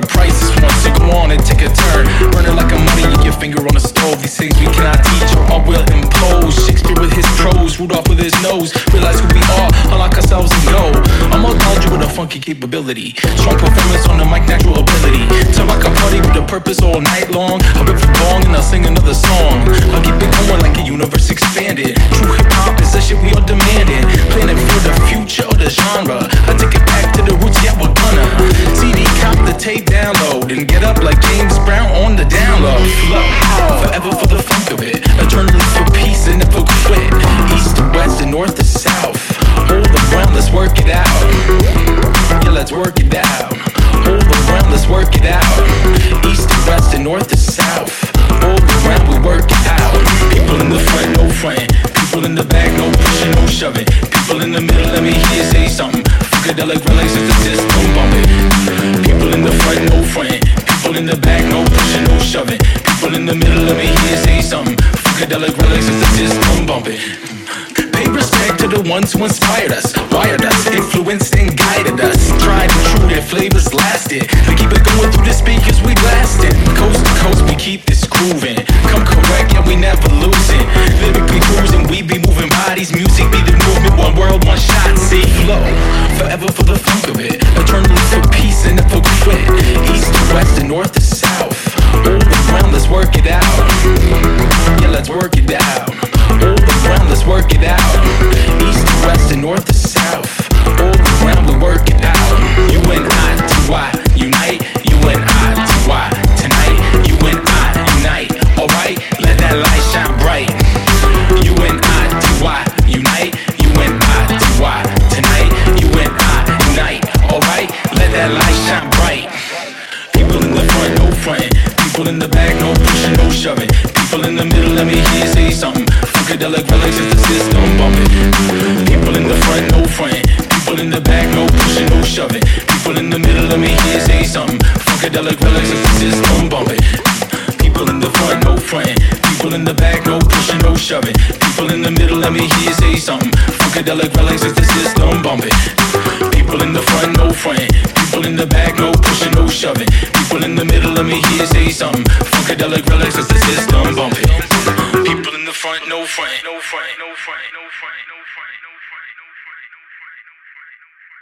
up prices once you go on and take a turn. Burning like a money in your finger on a stove. These things we cannot teach or all will impose. Shakespeare with his prose, Rudolph with his nose. Realize who we are, unlock ourselves and go. I'm all knowledge with a funky capability. Strong performance on the mic, natural ability. To rock a party with a purpose all night long. I'll rip the bong and I'll sing another song. I'll keep it going like a universe expanded. Up like James Brown on the download. Flow. Forever for the funk of it. Eternally for peace and never quit. East to west and north to south. Hold around, let's work it out. Yeah, let's work it out. Hold around, let's work it out. East to west and north to south. Hold around, we work it out. People in the front, no front. People in the back, no pushing, no shoving. People in the middle, let me hear say something. Funkadelic relations to system bumping. Relations to system bumping. Pay respect to the ones who inspired us, wired us, influenced and guided us. Tried and true, their flavors lasted. We keep it going through the speakers, we blasted. Coast to coast, we keep this grooving. Come correct, yeah, we never losing. Lyrically cruising, we be moving bodies. Music be the movement, one world, one shot. See flow, forever north. to People in the back, no pushing, no shoving. People in the middle, let me hear you say something. Funkadelic relations, the system bumping. People in the front, no front. People in the back, no pushing, no shoving. People in the middle, let me hear you say something. Funkadelic relations, the system bumping. People in the front, no front. People in the back, no pushing, no shoving. People in the middle, let me hear you say something. Funkadelic relations, the system bumping. People in the front, no front. People in the back, no pushing, no shoving. Me you say something. Funkadelic relations, the system bumping. People in the front, no front, no front, no front, no front.